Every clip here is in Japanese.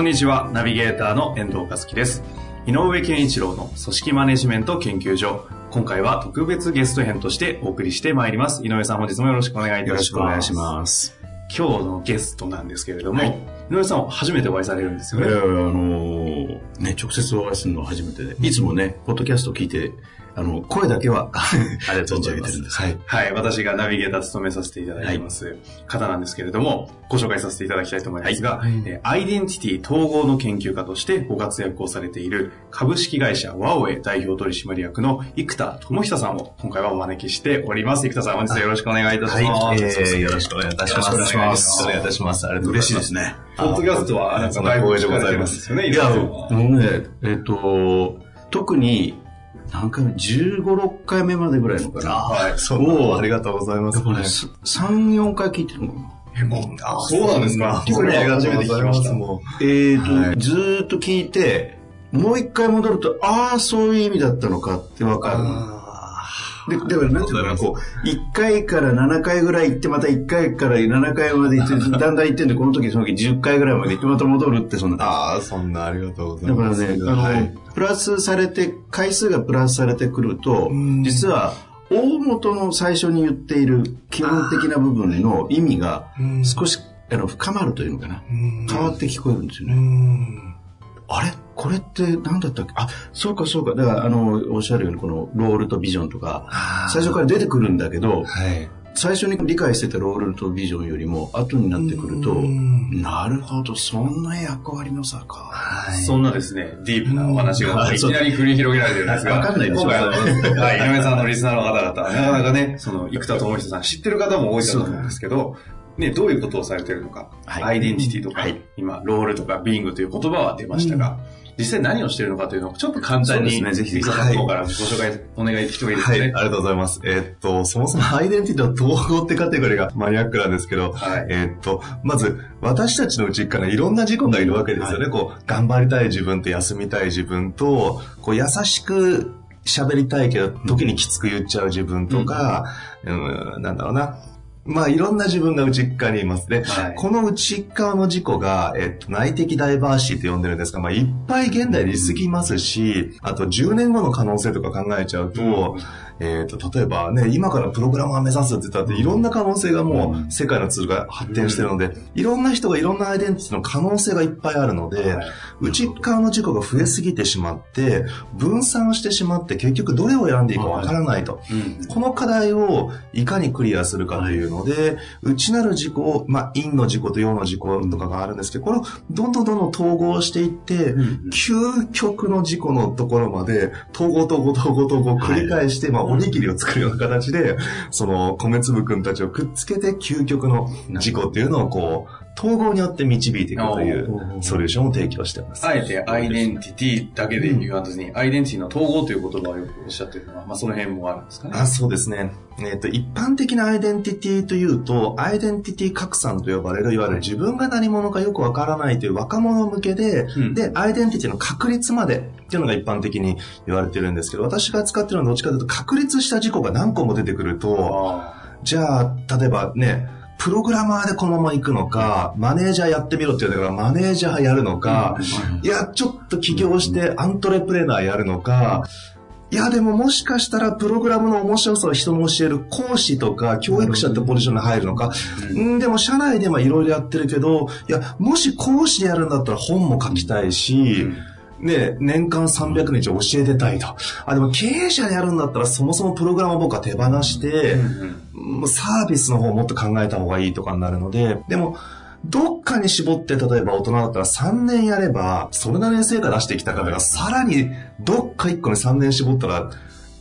こんにちは、ナビゲーターの遠藤和樹です。井上健一郎の組織マネジメント研究所。今回は特別ゲスト編としてお送りしてまいります。井上さん本日もよろしくお願いいたします。よろしくお願いします。今日のゲストなんですけれども、はい井上さんは初めてお会いされるんですよね。えーあのーね、直接お会いするのは初めてで、いつもね、ポッドキャスト聞いて、あの、声だけは、ありがとうございます。はい。はい。私がナビゲーター務めさせていただいてます方なんですけれども、ご紹介させていただきたいと思いますが、はいえーアイデンティティ統合の研究家としてご活躍をされている株式会社ワオエ代表取締役の生田智久さんを今回はお招きしております。生田さん、本日はよろしくお願いいたします。はい、えー、よろしくお願いいたします。よろしくお願いいいたします。ありがとうございます。嬉しいですね。ポッドキャストは、なんかだいぶ光栄でございますいや、もうね、えっ、と、特に、何回目 ?15、6回目までぐらいのかな。はい。そう、ありがとうございます。やっぱね、3、4回聞いてるのかな。え、もう、あ、そうなんですか？これありがとうございます。ももえーと、はいずーっと聞いて、もう一回戻ると、ああ、そういう意味だったのかってわかるの。で、だから、なんていうこう、1回から7回ぐらい行って、また1回から7回まで行って、だんだん行ってんで、この時その時10回ぐらいまで行って、また戻るって、そんな。ああ、そんなありがとうございます。だからね、あの、はい。プラスされて、回数がプラスされてくると、実は、大元の最初に言っている基本的な部分の意味が少しあの深まるというのかな。変わって聞こえるんですよね。あれ？これって何だったっけ？あ、そうかそうか。だから、あの、おっしゃるように、このロールとビジョンとか、最初から出てくるんだけど、はい。最初に理解してたロールとビジョンよりも後になってくると、なるほど、そんな役割の差か。そんなですね、ディープなお話がいきなり繰り広げられてるんですが、わかんないでしょ。今回あの、はい、井上さんのリスナーの方々、なかなかね、その、生田智久さん知ってる方も多いかと思うんですけど、ね、どういうことをされてるのか、はい。アイデンティティとか、はい。今、ロールとかビングという言葉は出ましたが、実際何をしているのかというのをちょっと簡単に、そうですねぜひぜひの方からご紹介お願いできてもいいですかはい、あね。りがとうございます。えーっと、そもそもアイデンティティの統合ってカテゴリーがマニアックなんですけど、はいえーっと、まず、私たちのうちからいろんな自己がいるわけですよね。こう、頑張りたい自分と休みたい自分と、こう、優しく喋りたいけど、時にきつく言っちゃう自分とか、うん、なんだろうな。まあ、いろんな自分が内側にいますね。はいこの内側の自己が、えっと、内的ダイバーシティと呼んでるんですが、まあ、いっぱい現代でいすぎますし、あと10年後の可能性とか考えちゃうと、えっと、例えばね、今からプログラマー目指すって言ったって、いろんな可能性がもう世界のツールが発展してるので、いろんな人がいろんなアイデンティティの可能性がいっぱいあるので、はい。内側の自己が増えすぎてしまって、分散してしまって、結局どれを選んでいいかわからないと。うん。この課題をいかにクリアするかというので、内なる自己を、まあ、陰の自己と陽の自己とかがあるんですけど、これをどんどんどんどん統合していって、究極の自己のところまで、統合統合統合統合を繰り返して、まあ、おにぎりを作るような形で、その、米粒くんたちをくっつけて、究極の事故っていうのをこう、統合によって導いていくというソリューションを提供しています。あえてアイデンティティだけで言わずに、アイデンティティの統合という言葉をよくおっしゃってるのは、まあその辺もあるんですかね。あそうですね。えっ、と、一般的なアイデンティティというと、アイデンティティ拡散と呼ばれる、いわゆる自分が何者かよくわからないという若者向けで、うんで、アイデンティティの確立までっていうのが一般的に言われてるんですけど、私が使ってるのはどっちかというと、確立した事故が何個も出てくると、あじゃあ、例えばね、プログラマーでこのまま行くのか、マネージャーやってみろって言うんだから、マネージャーやるのか、いや、ちょっと起業してアントレプレーナーやるのか、いや、でももしかしたらプログラムの面白さを人に教える講師とか教育者ってポジションに入るのか、うん、でも社内ではいろいろやってるけど、いや、もし講師でやるんだったら本も書きたいし、ね、年間300日教えてたいと。あ、でも経営者でやるんだったらそもそもプログラムを僕は手放して、もうサービスの方をもっと考えた方がいいとかになるので、でも、どっかに絞って、例えば大人だったら3年やれば、それなりに成果出してきた方が、さらにどっか1個に3年絞ったら、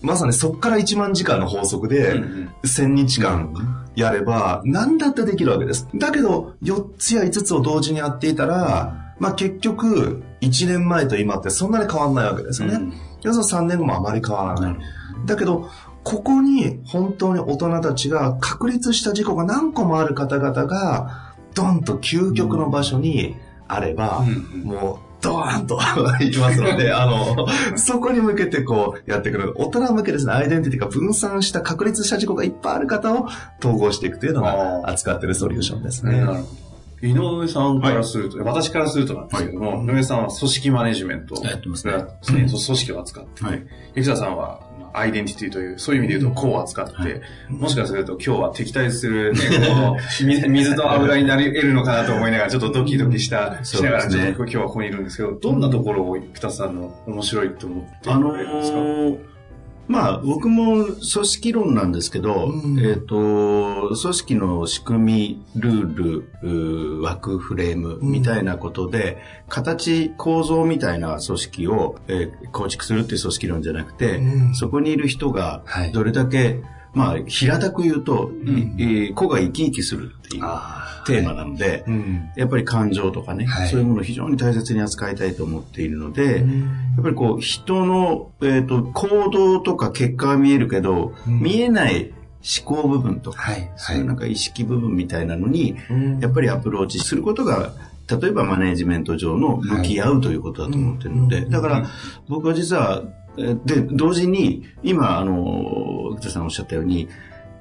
まさにそっから1万時間の法則で、1000日間やれば、何だってできるわけです。だけど、4つや5つを同時にやっていたら、まあ結局、1年前と今ってそんなに変わんないわけですよね。うん要するに3年後もあまり変わらない。だけど、ここに本当に大人たちが確立した事故が何個もある方々が、ドンと究極の場所にあれば、うんもう、ドーンと いきますので、あの、そこに向けてこうやってくる。大人向けですね、アイデンティティが分散した確立した事故がいっぱいある方を統合していくというのあがー扱ってるソリューションですね。なるほど井上さんからすると、私からするとなんですけども、井上さんは組織マネジメントをやってますね。組織を扱って、はい。生田さんはまあアイデンティティという、そういう意味で言うと、こう扱って、はい。もしかすると今日は敵対する、ね、この水水と油になり得るのかなと思いながら、ちょっとドキドキした、しながら、ね。今日はここにいるんですけど、どんなところを生田さんの面白いと思ってあのくれるんですか、ーまあ、僕も組織論なんですけど、うん。えっ、と、組織の仕組み、ルール、枠、フレームみたいなことで、形、構造みたいな組織を、えー構築するっていう組織論じゃなくて、うん。そこにいる人がはい、どれだけ、まあ、平たく言うと、ん。いえー個が生き生きするっていうあテーマなので、うん。やっぱり感情とかね、はい。そういうものを非常に大切に扱いたいと思っているので、やっぱりこう、人の、えっ、と、行動とか結果は見えるけど、うん。見えない思考部分とか、はい。そういうなんか意識部分みたいなのに、うん。やっぱりアプローチすることが、例えばマネージメント上の向き合うということだと思ってるので、うん。だから僕は実は、えーで、同時に、今、あの、福田さんおっしゃったように、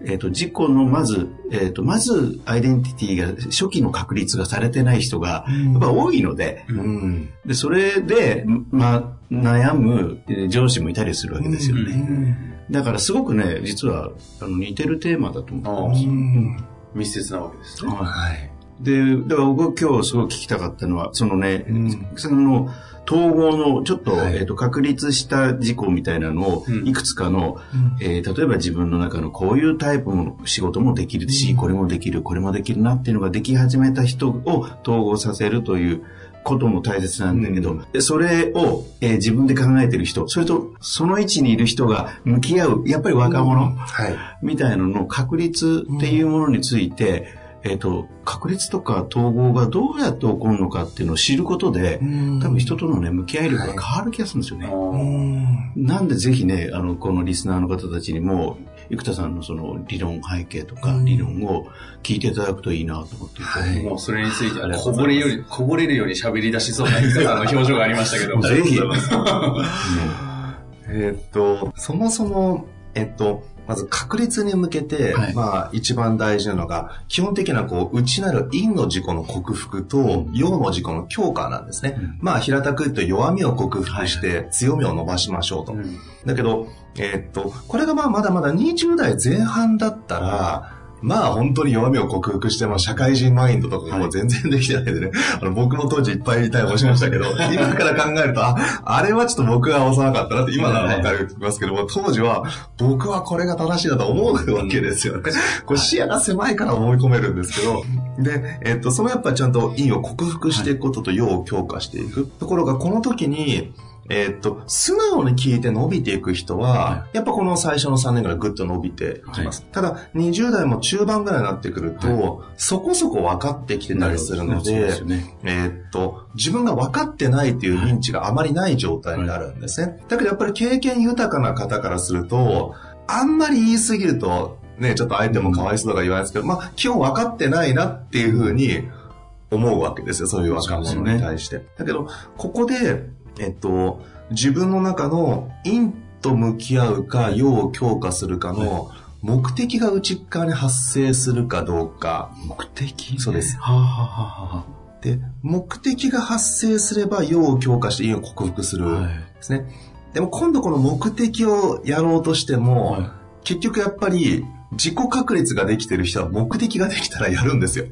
えっ、と、事故のまず、えっ、と、まずアイデンティティが初期の確立がされてない人が、やっぱ多いので、うん。で、それで、まあ、悩むえー上司もいたりするわけですよね。だからすごくね、実は、あの、似てるテーマだと思ってます。密接なわけですね。はい。で、だから僕今日すごい聞きたかったのは、そのね、うんその、統合のちょっと、はい。えっ、と、確立した事項みたいなのを、うん。いくつかの、えー例えば自分の中のこういうタイプの仕事もできるし、これもできる、これもできるなっていうのができ始めた人を統合させるということも大切なんだけど、うん。でそれを、えー自分で考えてる人、それとその位置にいる人が向き合う、やっぱり若者、はい。みたいなのの確立っていうものについて、えっ、と、確立とか統合がどうやって起こるのかっていうのを知ることで、多分人とのね、向き合い力が変わる気がするんですよね。なんでぜひね、あの、このリスナーの方たちにも、生田さんのその理論背景とかうん。理論を聞いていただくといいなと思って。いて、はい。もうそれについてこぼれより、こぼれるように喋り出しそうな生田さんの表情がありましたけど。ぜひ、えーっと、そもそも、えっと、まず確率に向けて、はいまあ一番大事なのが、基本的なこう、内なる陰の事故の克服と、陽の事故の強化なんですね。うんまあ平たく言うと弱みを克服して強みを伸ばしましょうと。うんだけど、えーっと、これがまあまだまだ20代前半だったら、まあ本当に弱みを克服して、まあ社会人マインドとかがもう全然できてないでね、あの僕も当時いっぱい逮捕しましたけど、今から考えると、あ、あれはちょっと僕が幼かったなって今ならわかりますけども、当時は僕はこれが正しいなと思うわけですよね。これ視野が狭いから思い込めるんですけど、で、えっと、そのやっぱちゃんと陰を克服していくことと陽を強化していく。ところがこの時に、えっと、素直に聞いて伸びていく人は、やっぱこの最初の3年ぐらいぐっと伸びてきます。ただ、20代も中盤ぐらいになってくると、そこそこ分かってきてたりするので。えーっと、自分が分かってないっていう認知があまりない状態になるんですね。だけどやっぱり経験豊かな方からすると、あんまり言い過ぎると、ね、ちょっと相手もかわいそうとか言わないですけど、まあ、基本分かってないなっていうふうに思うわけですよ、そういう若者に対して。だけど、ここで、えっと、自分の中の陰と向き合うか、陽を強化するかの目的が内側に発生するかどうか。目的？そうです。はあ、はあはあはで、目的が発生すれば陽を強化して陰を克服するんあはいですね。でも今度この目的をやろうとしても、はい結局やっぱり自己確率ができてる人は目的ができたらやるんですよ。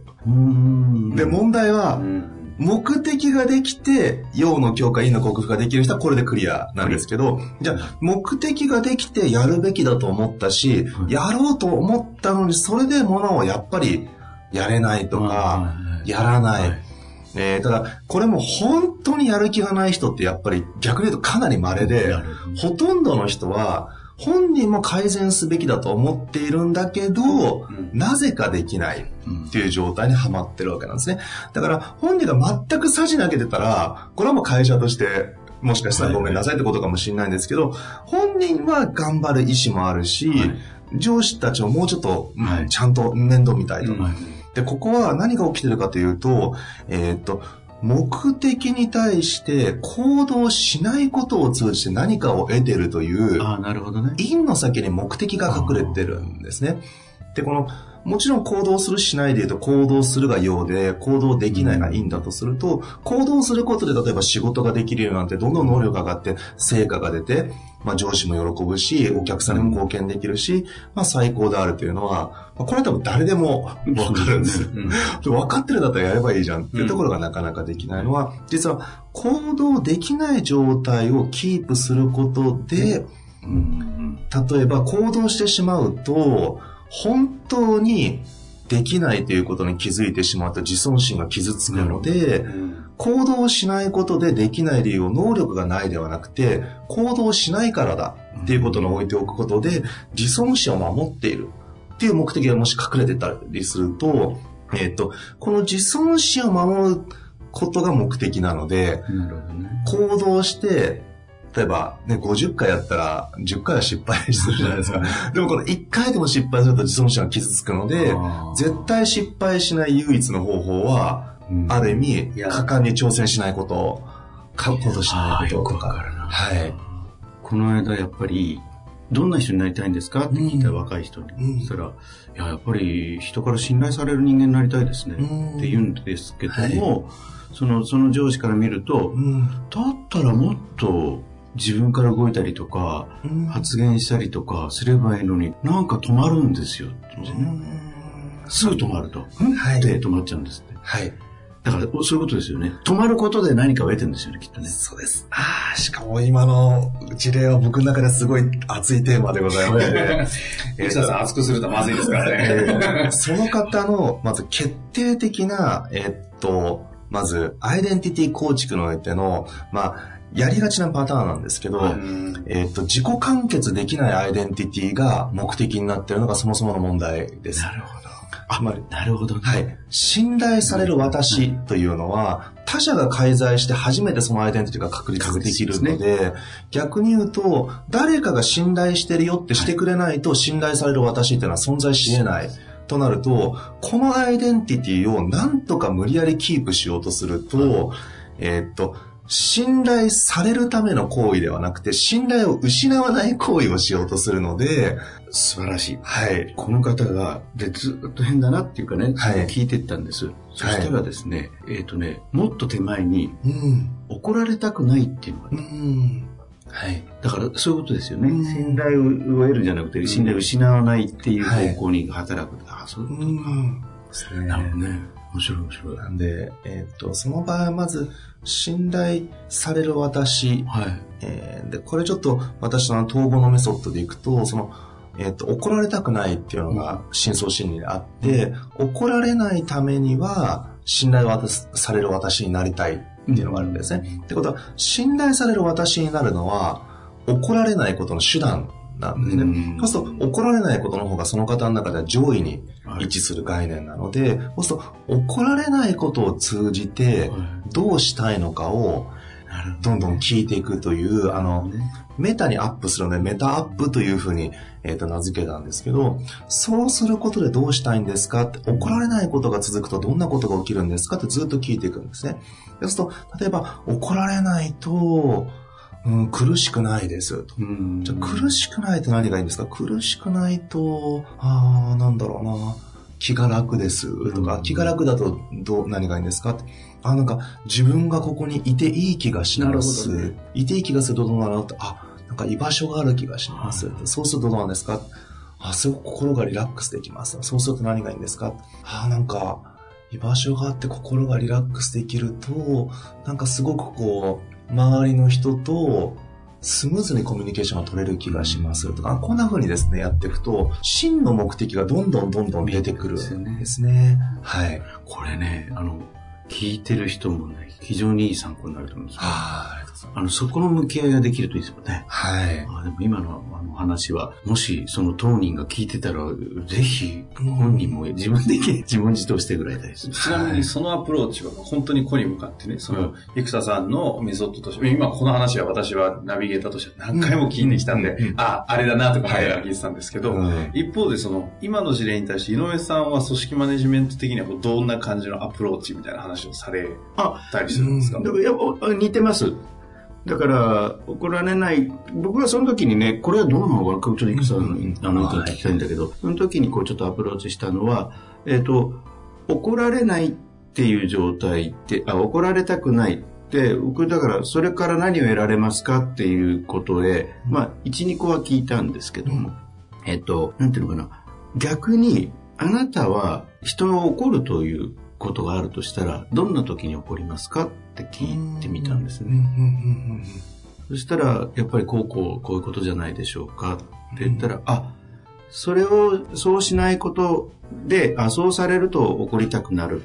で、問題は、うん目的ができて、陽の強化、陰の克服ができる人はこれでクリアなんですけど、じゃあ、目的ができてやるべきだと思ったし、はい。やろうと思ったのに、それでものをやっぱりやれないとか、はい。やらない。はい。えーただ、これも本当にやる気がない人ってやっぱり逆に言うとかなり稀でほとんどの人は、本人も改善すべきだと思っているんだけど、なぜかできないっていう状態にはまってるわけなんですね。だから本人が全くさじ投げてたら、これはもう会社としてもしかしたらごめんなさいってことかもしれないんですけど、本人は頑張る意思もあるし、上司たちをもうちょっと、ちゃんと面倒見たいと。で、ここは何が起きてるかというと、えー、っと、目的に対して行動しないことを通じて何かを得てるという、あなるほどね。因の先に目的が隠れてるんですね。で、この、もちろん行動するしないで言うと行動するが用で行動できないがいいんだとすると、行動することで例えば仕事ができるようになってどんどん能力が上がって成果が出て、まあ上司も喜ぶし、お客さんにも貢献できるし、まあ最高であるというのは、まあ、これは多分誰でもわかるんです。よ。うん、分かってるんだったらやればいいじゃんっていうところがなかなかできないのは、実は行動できない状態をキープすることで、例えば行動してしまうと、本当にできないということに気づいてしまうと自尊心が傷つくので、行動しないことでできない理由を能力がないではなくて、行動しないからだっていうことに置いておくことで、自尊心を守っているっていう目的がもし隠れてたりすると、えっ、ー、と、この自尊心を守ることが目的なので、ね、行動して例えば、ね、50回やったら、10回は失敗するじゃないですか。でもこの1回でも失敗すると自尊心が傷つくので、絶対失敗しない唯一の方法は、うん、ある意味、果敢に挑戦しないこと、書くことしないこととか。はい。この間やっぱり、どんな人になりたいんですかって聞いた若い人に。うん、そしたら、いや、やっぱり人から信頼される人間になりたいですね。って言うんですけども、はい、その、その上司から見ると、うん、だったらもっと自分から動いたりとか、うん、発言したりとかすればいいのに、なんか止まるんですよ。すぐ止まると。はい。で止まっちゃうんですって。はい。だから、そういうことですよね。止まることで何かを得てるんですよね、きっとね。そうです。ああ、しかも今の事例は僕の中ですごい熱いテーマでございまして。え さん熱くするとまずいですからね。その方の、まず決定的な、えっと、まず、アイデンティティ構築の上での、まあ、やりがちなパターンなんですけど、えっ、と、自己完結できないアイデンティティが目的になっているのがそもそもの問題です。なるほど。あ、まり、なるほど、ね、はい。信頼される私というのは、他者が介在して初めてそのアイデンティティが確立できるので、ね、逆に言うと、誰かが信頼してるよってしてくれないと、信頼される私っていうのは存在し得ない。となると、このアイデンティティをなんとか無理やりキープしようとすると、えー、っと、信頼されるための行為ではなくて、信頼を失わない行為をしようとするので、素晴らしい。はい。この方が、で、ずっと変だなっていうかね、はい、聞いてったんです。そしたらですね、はい、えっ、ー、とね、もっと手前に、うん、怒られたくないっていうのが、ね、うんはい。だから、そういうことですよね。信頼を得るんじゃなくて、信頼を失わないっていう方向に働く。はい、あ、そういうことか。ですね。なるほどね。面白い面白い。なんで、えっ、ー、と、その場合はまず、信頼される私、はいえー、でこれちょっと私の統合のメソッドでいくとその、えーと、怒られたくないっていうのが深層心理であって、うん、怒られないためには信頼される私になりたいっていうのがあるんですね。うん、ってことは信頼される私になるのは怒られないことの手段なんですね。うん、そうすると怒られないことの方がその方の中では上位に位置する概念なので、そうすると怒られないことを通じてどうしたいのかをどんどん聞いていくという、あの、メタにアップするのでメタアップというふうに、えー、と名付けたんですけど、そうすることでどうしたいんですか？って怒られないことが続くとどんなことが起きるんですか？ってずっと聞いていくんですね。そうすると、例えば怒られないと、うん、苦しくないですと。じゃ苦しくないと何がいいんですか？苦しくないと、ああ、なんだろうな。気が楽ですとか、気が楽だとどう、何がいいんですか？あ、なんか自分がここにいていい気がします。ね、いていい気がするとどうなの？って、あ、なんか居場所がある気がします。そうするとどうなんですか？あ、すごく心がリラックスできます。そうすると何がいいんですか？あ、なんか居場所があって心がリラックスできると、なんかすごくこう、周りの人とスムーズにコミュニケーションが取れる気がしますとか、こんな風にですね、やっていくと、真の目的がどんどんどんどん出てくるんですね。はい。これね、あの、聞いてる人もね、非常にいい参考になると思うんですよ。あの、そこの向き合いができるといいですよね。はい。あでも今のあの話は、もしその当人が聞いてたら、ぜひ本人も自分で自問自答してぐらいです。ちなみにそのアプローチは本当に個に向かってね、その、生田さんのメソッドとして、今この話は私はナビゲーターとして何回も聞いてきたんで、うんあ、あれだなとか前から聞いてたんですけど、うん一方でその、今の事例に対して井上さんは組織マネジメント的にはどんな感じのアプローチみたいな話をされたりするんですか、だからやっぱ似てます。だから、怒られない、僕はその時にね、これはどうなのかな、ちょっといくつあの意見聞きたいんだけど、その時にこうちょっとアプローチしたのは、えっ、と、怒られないっていう状態って、あ、怒られたくないって、僕だから、それから何を得られますかっていうことで、まあ、1、2個は聞いたんですけども、えっ、と、なんていうのかな、逆に、あなたは人を怒るということがあるとしたら、どんな時に怒りますか？っって聞いてみたんですね。そしたら、やっぱりこうこう、こういうことじゃないでしょうかって言ったら、あ、それをそうしないことで、あ、そうされると怒りたくなる。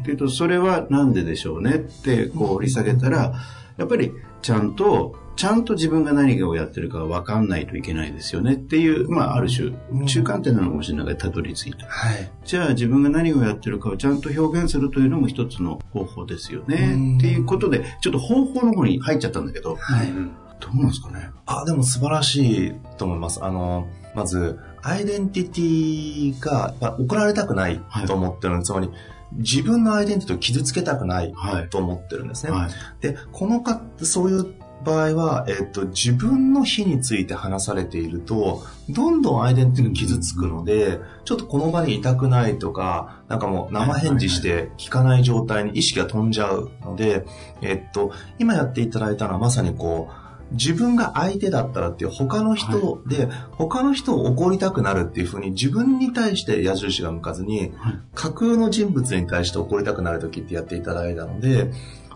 っていうと、それはなんででしょうねって、こう掘り下げたら、やっぱりちゃんと、ちゃんと自分が何をやってるか分かんないといけないですよねっていう、まあ、ある種、中間点なのかもしれないけど、たどり着いた。はい。じゃあ自分が何をやってるかをちゃんと表現するというのも一つの方法ですよね。っていうことで、ちょっと方法の方に入っちゃったんだけど、はい。どうなんですかね。あ、でも素晴らしいと思います。あの、まず、アイデンティティが、やっぱ怒られたくないと思ってる。つまり、自分のアイデンティティを傷つけたくない。と思ってるんですね。はい。で、このか、そういう場合は、えっと、自分の非について話されていると、どんどんアイデンティティが傷つくので、ちょっとこの場にいたくないとか、なんかもう生返事して聞かない状態に意識が飛んじゃうので、えっと、今やっていただいたのはまさにこう、自分が相手だったらっていう他の人で、他の人を怒りたくなるっていうふうに自分に対して矢印が向かずに、はい。架空の人物に対して怒りたくなる時ってやっていただいたので、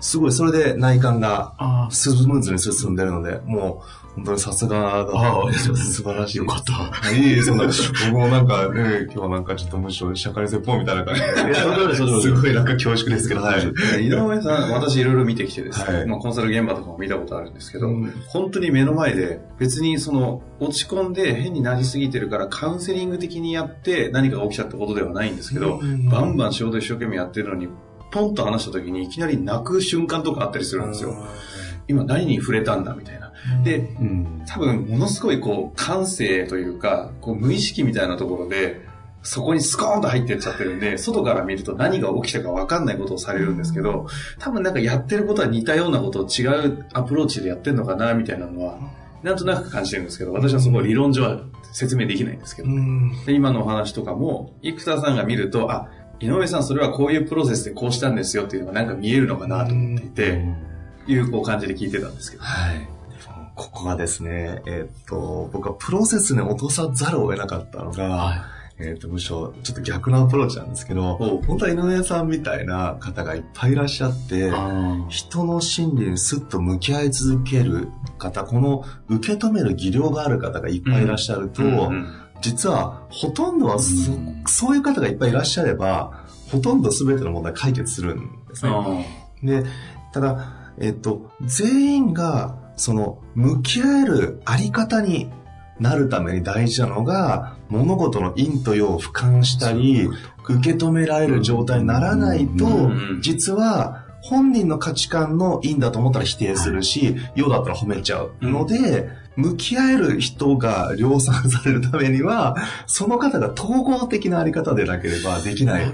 すごいそれで内観があスムーズに進んでるので、もう本当にさすがだああ素晴らしい。よかった。いえいえ、そんな、僕もなんかね、今日なんかちょっとむしろ釈迦に説法みたいな感じ。すごいなんか恐縮ですけど、はい。井上さん、私いろいろ見てきてですね、はい。まあ、コンサル現場とかも見たことあるんですけど、うん。本当に目の前で別にその落ち込んで変になりすぎてるからカウンセリング的にやって何かが起きちゃったことではないんですけど、バンバン仕事一生懸命やってるのに、ポンと話した時にいきなり泣く瞬間とかあったりするんですよ。今何に触れたんだみたいな。で、うん。多分ものすごいこう感性というか、こう無意識みたいなところで、そこにスコーンと入ってっちゃってるんで、外から見ると何が起きたか分かんないことをされるんですけど、多分なんかやってることは似たようなことを違うアプローチでやってるのかな、みたいなのは、なんとなく感じてるんですけど、私はそこ理論上は説明できないんですけど、で今のお話とかも、生田さんが見ると、あ、井上さんそれはこういうプロセスでこうしたんですよっていうのがなんか見えるのかなと思っていて、いうこう感じで聞いてたんですけど。はい。ここがですね、えっと、僕はプロセスに落とさざるを得なかったのが、えっと、むしろちょっと逆のアプローチなんですけど、本当は井上さんみたいな方がいっぱいいらっしゃって、あ人の心理にスッと向き合い続ける方、この受け止める技量がある方がいっぱいいらっしゃると、うん実はほとんどはそ,、うんそういう方がいっぱいいらっしゃれば、ほとんど全ての問題解決するんですね。で、ただ、えっと、全員が、その、向き合えるあり方になるために大事なのが、物事の陰と陽を俯瞰したり、受け止められる状態にならないとうん、実は、本人の価値観の陰だと思ったら否定するし、陽だったら褒めちゃうので、向き合える人が量産されるためには、その方が統合的なあり方でなければできない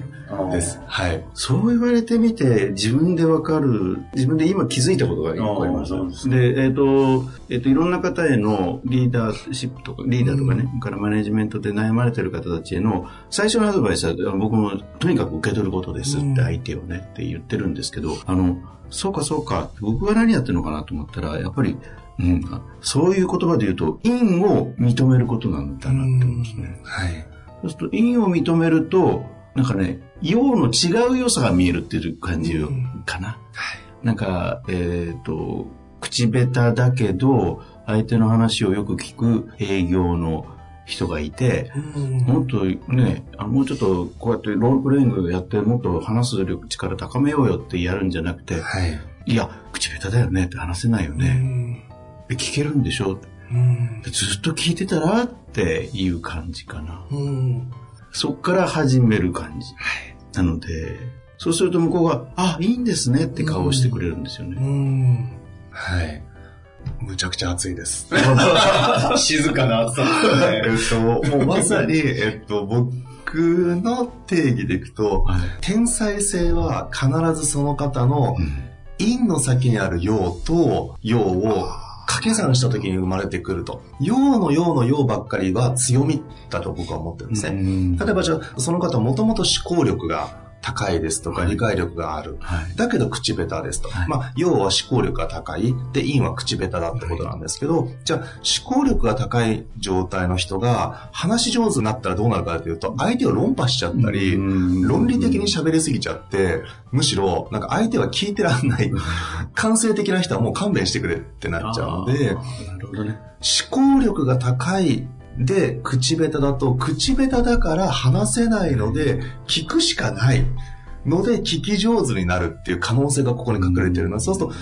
です。はい。そう言われてみて、自分でわかる、自分で今気づいたことが一個あります。でえっ、と、えっ、と、いろんな方へのリーダーシップとか、リーダーとかね、それからマネジメントで悩まれてる方たちへの、最初のアドバイスは、僕もとにかく受け取ることですって相手をね、って言ってるんですけど、あの、そうかそうか、僕が何やってるのかなと思ったら、やっぱり、うん、あそういう言葉で言うと、因を認めることなんだなって思いますね。はい。そうすると、因を認めると、なんかね、陽の違う良さが見えるっていう感じかな。なんか、えっ、と、口下手だけど、相手の話をよく聞く営業の人がいて、もっとね、あもうちょっとこうやってロールプレイングやってもっと話す力高めようよってやるんじゃなくて、はい。いや、口下下手だよねって話せないよね。え聞けるんでしょ？ずっと聞いてたらっていう感じかな。そっから始める感じ。なので、そうすると向こうが、あ、いいんですねって顔をしてくれるんですよね。はい。むちゃくちゃ暑いです。静かな暑さですね。えっと、もうまさに、えっと、僕の定義でいくと、はい天才性は必ずその方の陰の先にある陽と陽を掛け算した時に生まれてくると。陽の陽の陽ばっかりは強みだと僕は思ってるんですね。うん例えばじゃあ、その方もともと思考力が高いですとか、はい理解力がある。はいだけど口下手ですと。はいまあ、要は思考力が高い。で、陰は口下手だってことなんですけど、じゃあ、思考力が高い状態の人が、話し上手になったらどうなるかというと、相手を論破しちゃったり、うん論理的に喋りすぎちゃって、むしろ、なんか相手は聞いてらんない。感性的な人はもう勘弁してくれってなっちゃうので、なるほどね。思考力が高いで、口下手だと、口下手だから話せないので、聞くしかない。ので、聞き上手になるっていう可能性がここに隠れてるの。そうすると、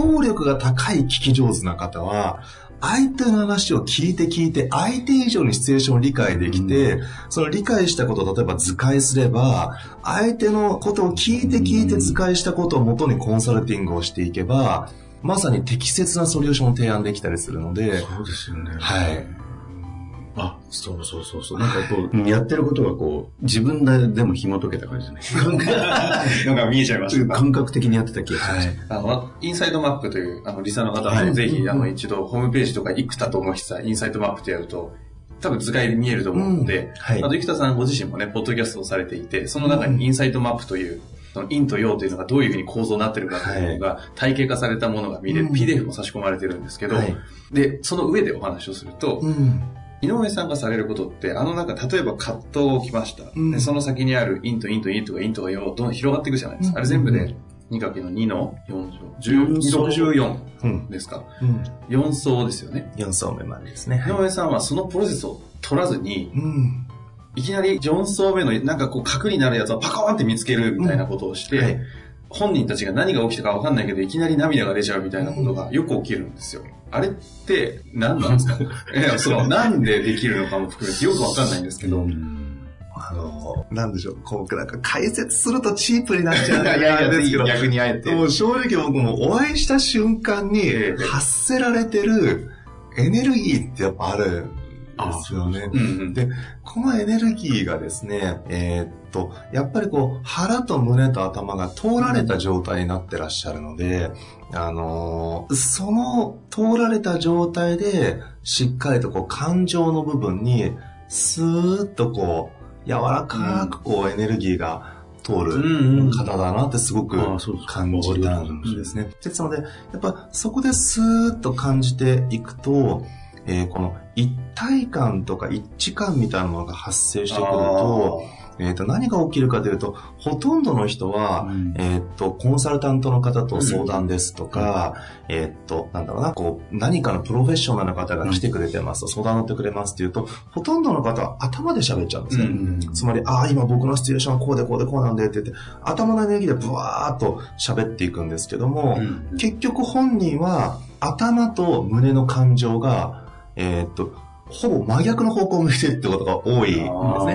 思考力が高い聞き上手な方は、相手の話を聞いて聞いて、相手以上にシチュエーションを理解できて、その理解したことを例えば図解すれば、相手のことを聞いて聞いて図解したことをもとにコンサルティングをしていけば、まさに適切なソリューションを提案できたりするので、そうですよね。はい。あ、そうそうそうそう。なんかこう、やってることがこう、自分ででも紐解けた感じですね。なんか見えちゃいました。感覚的にやってた気がします。あの、インサイトマップという、あの、リサの方はいもぜひ、あの、一度、ホームページとか、生田智久、インサイトマップとやると、多分図解で見えると思うので、はいあと、生田さんご自身もね、ポッドキャストをされていて、その中にインサイトマップという、その陰と陽というのがどういうふうに構造になってるかというのが、体系化されたものが見れる、うん PDF も差し込まれてるんですけど、はいで、その上でお話をすると、うん。井上さんがされることって、あのなんか、例えば葛藤きました。うんでその先にある陰と陰と陰とか陰とか陽、どんどん広がっていくじゃないですか。うんあれ全部で、2かけの2の4乗、64うん。ですか。うん。4層ですよね。4層目までですね。井上さんはそのプロセスを取らずに、うん。いきなり4層目のなんかこう核になるやつをパコーンって見つけるみたいなことをして、はい本人たちが何が起きたか分かんないけど、いきなり涙が出ちゃうみたいなことがよく起きるんですよ。あれって何なんですか？いや、その、なんでできるのかも含めてよく分かんないんですけど、あの、なんでしょう、こう、なんか解説するとチープになっちゃうん いやいやですけど、逆にあえて。もう正直僕もお会いした瞬間にええ。発せられてるエネルギーってやっぱある。んですよね。で、このエネルギーがですね、えーっと、やっぱりこう、腹と胸と頭が通られた状態になってらっしゃるので、あのーその通られた状態で、しっかりとこう、感情の部分に、スーッとこう、柔らかくこう、エネルギーが通る方だなってすごく感じたんですね。ですので、やっぱそこでスーッと感じていくと、えーこの一体感とか一致感みたいなものが発生してくると、えーと何が起きるかというと、ほとんどの人は、うん。えーっと、コンサルタントの方と相談ですとか、えーっと、なんだろうな、こう、何かのプロフェッショナルな方が来てくれてますと、相談乗ってくれますっていうと、ほとんどの方は頭で喋っちゃうんですね。うんつまり、ああ、今僕のシチュエーションはこうでこうでこうなんでって言って、頭のエネルギーでブワーっと喋っていくんですけども、うん。結局本人は頭と胸の感情が、えーっと、ほぼ真逆の方向を向いてるってことが多いんですね。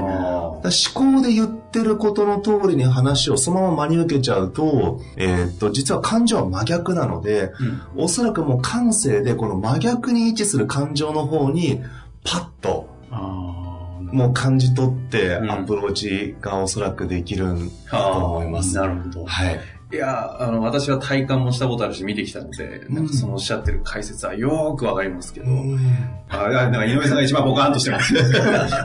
思考で言ってることの通りに話をそのまま真に受けちゃうと、えーっと、実は感情は真逆なので、ーうんおそらくもう感性でこの真逆に位置する感情の方に、パッと、もう感じ取ってうんアプローチがおそらくできると思います。なるほど。はい。いや、あの、私は体感もしたことあるし見てきたので、なんかそのおっしゃってる解説はよーくわかりますけど、あ、いやなんか井上さんが一番ボカーンとしてます。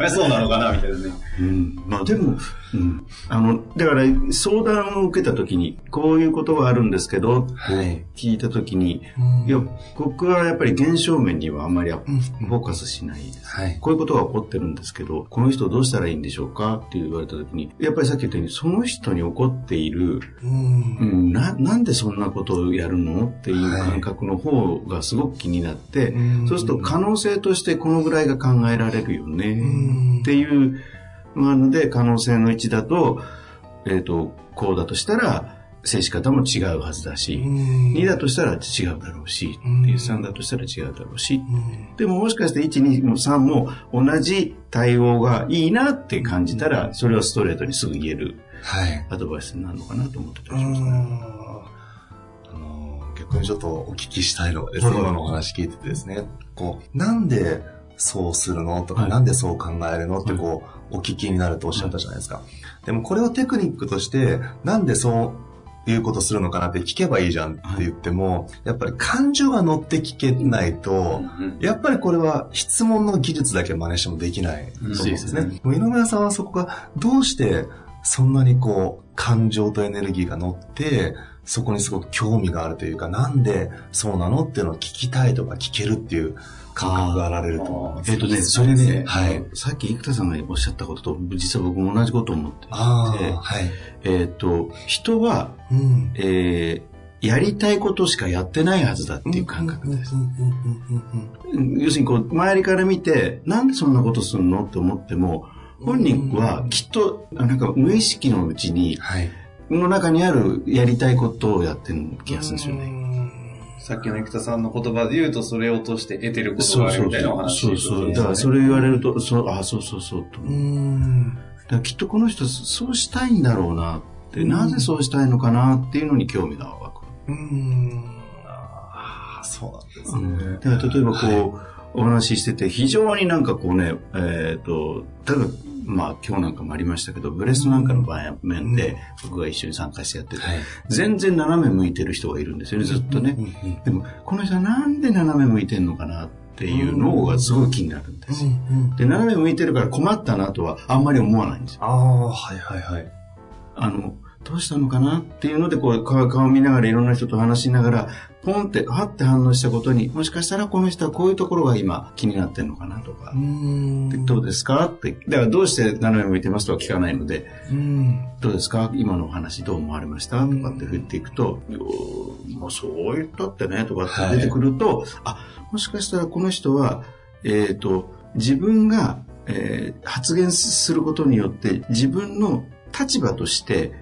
あそうなのかなみたいなね。うん、まあでも、うん、あの、だから相談を受けた時に、こういうことがあるんですけど、はい。聞いた時に、いや、僕はやっぱり現象面にはあんまりフォーカスしないです。はい。こういうことが起こってるんですけど、この人どうしたらいいんでしょうか？って言われた時に、やっぱりさっき言ったように、その人に起こっている、うん、な、なんでそんなことをやるの？っていう感覚の方がすごく気になって、うん。そうすると可能性としてこのぐらいが考えられるよね。っていうのがあるので、可能性の1だと、えっ、と、こうだとしたら、接し方も違うはずだし、2だとしたら違うだろうし、う3だとしたら違うだろうし、でももしかして1、2も3も同じ対応がいいなって感じたら、それはストレートにすぐ言えるはい。アドバイスになるのかなと思ってたりしますね。あの逆にちょっとお聞きしたいのがですね、今のお話聞いててですね、こう、なんでそうするの？とか、はい。なんでそう考えるの？ってこう、お聞きになるとおっしゃったじゃないですか。でもこれをテクニックとして、なんでそういうことするのかなって聞けばいいじゃんって言っても、やっぱり感情が乗って聞けないと、やっぱりこれは質問の技術だけ真似してもできないと思うんですそうですね。もう井上さんはそこがどうしてそんなにこう感情とエネルギーが乗って、そこにすごく興味があるというか、なんでそうなの？っていうのを聞きたいとか聞けるっていう感覚があられると思います。えっ、とね、それね、はいさっき生田さんがおっしゃったことと、実は僕も同じことを思っていて、はい。えっ、と、人は、うん。えーやりたいことしかやってないはずだっていう感覚です。要するにこう、周りから見て、なんでそんなことするのって思っても、本人はきっと、なんか無意識のうちに、はい。の中にあるやりたいことをやってる気がするんですよね。さっきの生田さんの言葉で言うと、それを通して得てることがあるみたいなお話そうそう。だからそれ言われると、そう、あ、そうそうそうと。うん。だきっとこの人そうしたいんだろうなって、なぜそうしたいのかなっていうのに興味が湧く。うん。ああ、そうなんですね。だから例えばこう、お話ししてて、非常になんかこうね、えっ、と、例えば、まあ今日なんかもありましたけど、ブレストなんかの場面で、僕が一緒に参加してやってて、はい。全然斜め向いてる人がいるんですよね、ずっとね。でも、この人はなんで斜め向いてんのかなっていうのがすごい気になるんですよ。で、斜め向いてるから困ったなとはあんまり思わないんですよ。ああ、はいはいはい。あの、どうしたのかなっていうので、こう、顔顔見ながらいろんな人と話しながら、ポンって、はって反応したことに、もしかしたらこの人はこういうところが今気になってるのかなとか、でどうですか？って、だからどうして斜め向いてますとは聞かないので、どうですか？今のお話どう思われました？とかって振っていくと、いやーまあそう言ったってね、とかって出てくると、あ、もしかしたらこの人は、えっ、と、自分が、えー発言することによって自分の立場として、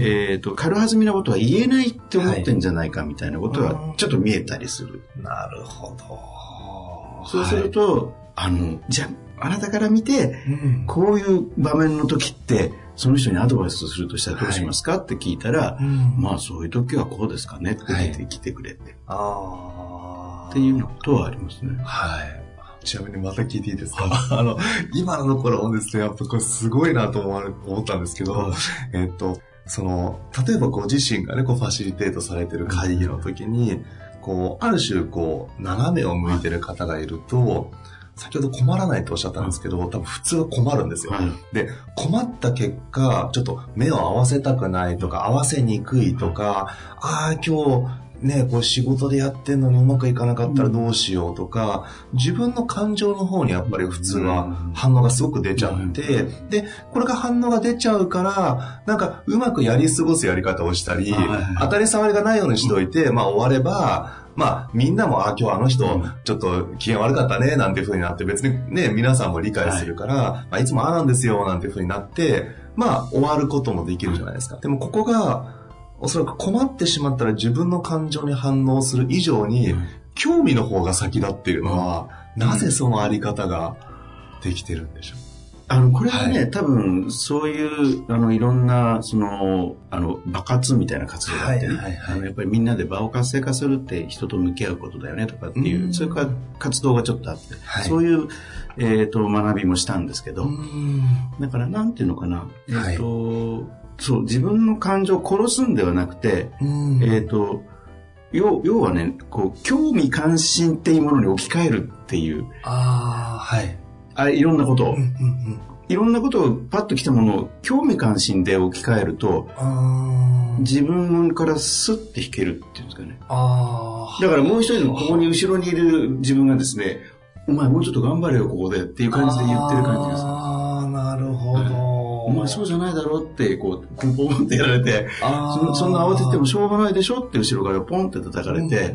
えっ、と、軽はずみなことは言えないって思ってんじゃないかみたいなことがちょっと見えたりする。なるほど。そうすると、あの、じゃあ、あなたから見て、うん、こういう場面の時って、その人にアドバイスするとしたらどうしますか、って聞いたら、うん。まあそういう時はこうですかねってはい出てきてくれて、ああ。っていうことはありますね。はい。ちなみにまた聞いていいですか？あの、今のところもですね、やっぱこれすごいなと思われ思ったんですけど、えっと、その、例えばご自身がね、こうファシリテートされてる会議の時に、こう、ある種、こう、斜めを向いてる方がいると、先ほど困らないとおっしゃったんですけど、多分普通は困るんですよ。はいで、困った結果、ちょっと目を合わせたくないとか、合わせにくいとか、ああ、今日、ね、こう仕事でやってんのにうまくいかなかったらどうしようとか、自分の感情の方にやっぱり普通は反応がすごく出ちゃって、で、これが反応が出ちゃうから、なんかうまくやり過ごすやり方をしたり当たり障りがないようにしといて、まあ終われば、まあみんなも、あ、今日あの人うん、ちょっと機嫌悪かったね、なんていう風になって、別にね、皆さんも理解するから、まあいつもああなんですよ、なんていう風になって、まあ終わることもできるじゃないですか。でもここが、おそらく困ってしまったら自分の感情に反応する以上に、興味の方が先だっていうのは、なぜそのあり方ができてるんでしょう？あの、これはね、は多分、そういう、あの、いろんな、その、あの、爆発みたいな活動があってね、はいはいはい。あのやっぱりみんなで場を活性化するって人と向き合うことだよねとかっていう、うん。そういうか活動がちょっとあって、はい。そういう、えっ、と、学びもしたんですけど、だから、なんていうのかな、えっ、と、そう、自分の感情を殺すんではなくて、えっ、と、要要はね、こう、興味関心っていうものに置き換えるっていう、ああ、はい。あいろんなことを、うんうんいろんなことをパッと来たものを興味関心で置き換えると、自分からスッて弾けるっていうんですかね。あー。だからもう一人のここに後ろにいる自分がですね、お前もうちょっと頑張れよ、ここでっていう感じで言ってる感じです。ああ、なるほど。お前そうじゃないだろって、こう、ポンポンってやられて、そそんな慌ててもしょうがないでしょって後ろからポンって叩かれて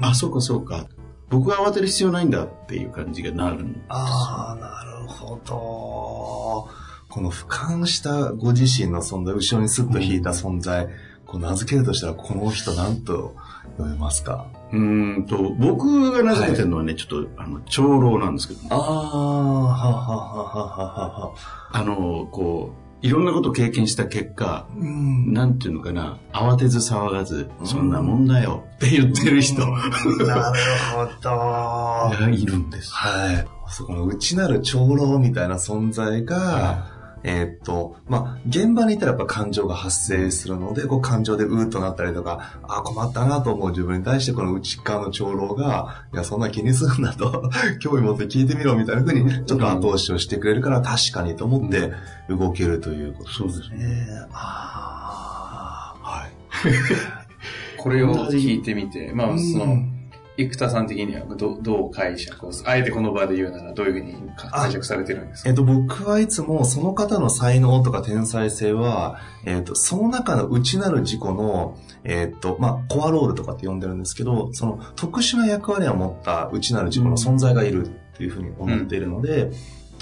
あ、そうかそうか。僕は慌てる必要ないんだっていう感じがなるんです。ああ、なるほど。この俯瞰したご自身の存在、後ろにスッと引いた存在、ここう名付けるとしたら、この人何と呼べますか？うーんと、僕が名付けてるのはね、ちょっと、あの、長老なんですけど、ね、ああ、はははははは。あの、こう、いろんなことを経験した結果、うん。なんていうのかな、慌てず騒がず、そんなもんだよって言ってる人、なるほど。がいるんです。はい。そこの内なる長老みたいな存在が、えーっと、まあ、現場にいたらやっぱ感情が発生するので、こう感情でうーっとなったりとか、あー困ったなと思う自分に対してこの内側の長老が、いや、そんな気にするんだと、興味持って聞いてみろみたいな風に、ちょっと後押しをしてくれるから確かにと思って動けるということそうですね。ね。ああ、はい。これを聞いてみて、まあ、その、うん生田さん的にはどどう解釈を、あえてこの場で言うならどういうふうに解釈されてるんですか？えっと、僕はいつもその方の才能とか天才性は、えっと、その中の内なる自己の、えっと、まあ、コアロールとかって呼んでるんですけど、その特殊な役割を持った内なる自己の存在がいるっていうふうに思っているので、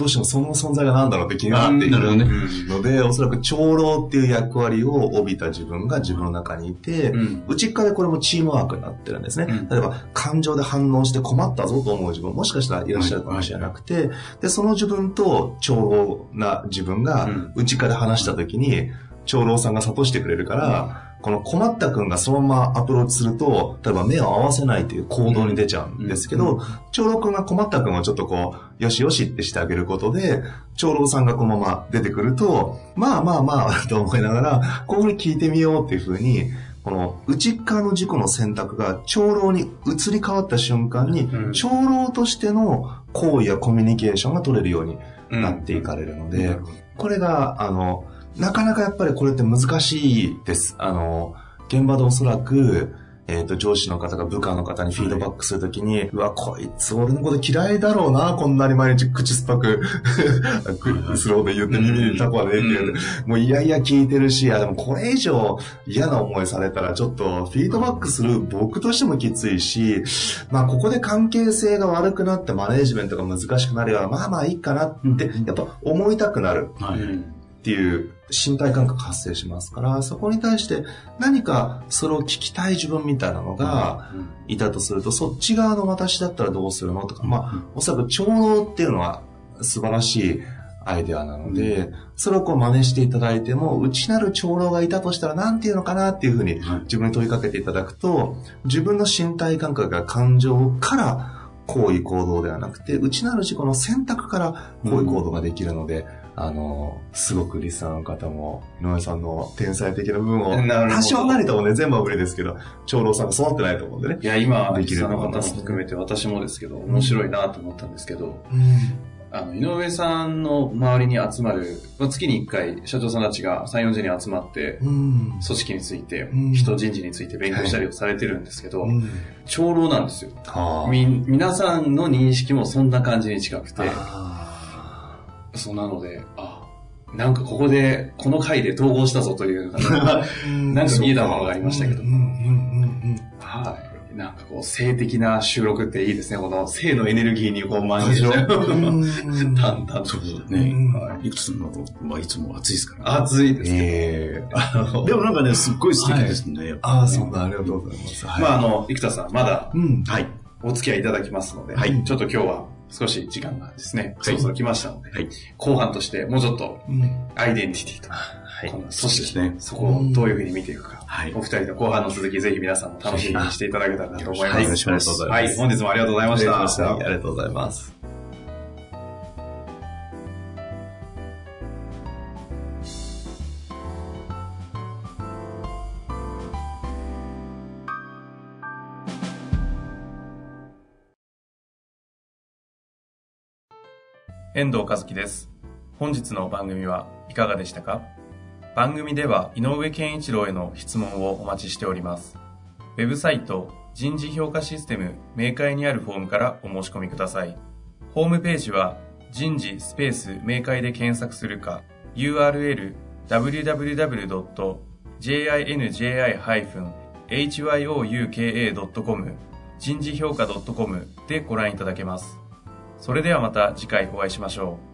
どうしてもその存在が何だろうって気になっているので、おそらく長老っていう役割を帯びた自分が自分の中にいて、うん。内っ側でこれもチームワークになってるんですね。うん例えば、感情で反応して困ったぞと思う自分、もしかしたらいらっしゃるかもしれなくて、で、その自分と長老な自分がうん内側で話した時に、長老さんが諭してくれるから、この困った君がそのままアプローチすると、例えば目を合わせないという行動に出ちゃうんですけど、長老君が困った君をちょっとこう、よしよしってしてあげることで、長老さんがこのまま出てくると、まあまあまあ、と思いながら、こういうふうに聞いてみようっていうふうに、この内側の自己の選択が長老に移り変わった瞬間に、うん。長老としての行為やコミュニケーションが取れるようになっていかれるので、これが、あの、なかなかやっぱりこれって難しいです。あの、現場でおそらく、えっ、と、上司の方が部下の方にフィードバックするときに、うわ、こいつ俺のこと嫌いだろうな、こんなに毎日口酸っぱく、スローで言って耳にタコはねって言って、もういやいや聞いてるし、いやでもこれ以上嫌な思いされたらちょっとフィードバックする僕としてもきついし、まあここで関係性が悪くなってマネージメントが難しくなるような、まあまあいいかなって、やっぱ思いたくなるっていう身体感覚発生しますから、そこに対して何かそれを聞きたい自分みたいなのがいたとすると、そっち側の私だったらどうするのとか、まあ、おそらく長老っていうのは素晴らしいアイデアなので、それをこう真似していただいても、内なる長老がいたとしたら何て言うのかなっていうふうにはい。自分に問いかけていただくと、自分の身体感覚が感情から行為行動ではなくて、内なる自己の選択から行為行動ができるので、あの、すごくリスナーの方も、井上さんの天才的な部分を、多少なりともね、全部は無理ですけど、長老さんが育ってないと思うんでね。いや、今、できるその方も含めて私もですけど、面白いなと思ったんですけど、あの、井上さんの周りに集まる、まあ月に1回、社長さんたちが3、40人集まって、うん。組織についてうん、人人事について勉強したりをされてるんですけど、うん。長老なんですよ。皆さんの認識もそんな感じに近くて、あそうなので、あ、なんかここで、この回で統合したぞという なんか見えたものがありましたけどうんうんうんはい。なんかこう、性的な収録っていいですね。この性のエネルギーにこう、満足うんうんうんと。そうねい。いくつの、まあ、いつも暑いですから。熱いですけど。でもなんかね、すっごい素敵ですね。ああ、そんな、ありがとうございます。はいまあ、あの、生田さん、まだうん。はい。お付き合いいただきますので、はいちょっと今日は少し時間がですね、はい。そろそろ来ましたので、はい。後半としてもうちょっとうん。アイデンティティとか、はい。この組そう織ですね。そこをどういうふうに見ていくか、はい。お二人の後半の続きぜひ皆さんも楽しみにしていただけたらなと思います。はい。よろしくお願いします。はい、本日もありがとうございました。はいありがとうございます。遠藤和樹です。本日の番組はいかがでしたか？番組では井上健一郎への質問をお待ちしております。ウェブサイト人事評価システム明快にあるフォームからお申し込みください。ホームページは人事スペース明快で検索するか URL www.jinji-hyouka.com 人事評価 .com でご覧いただけます。それではまた次回お会いしましょう。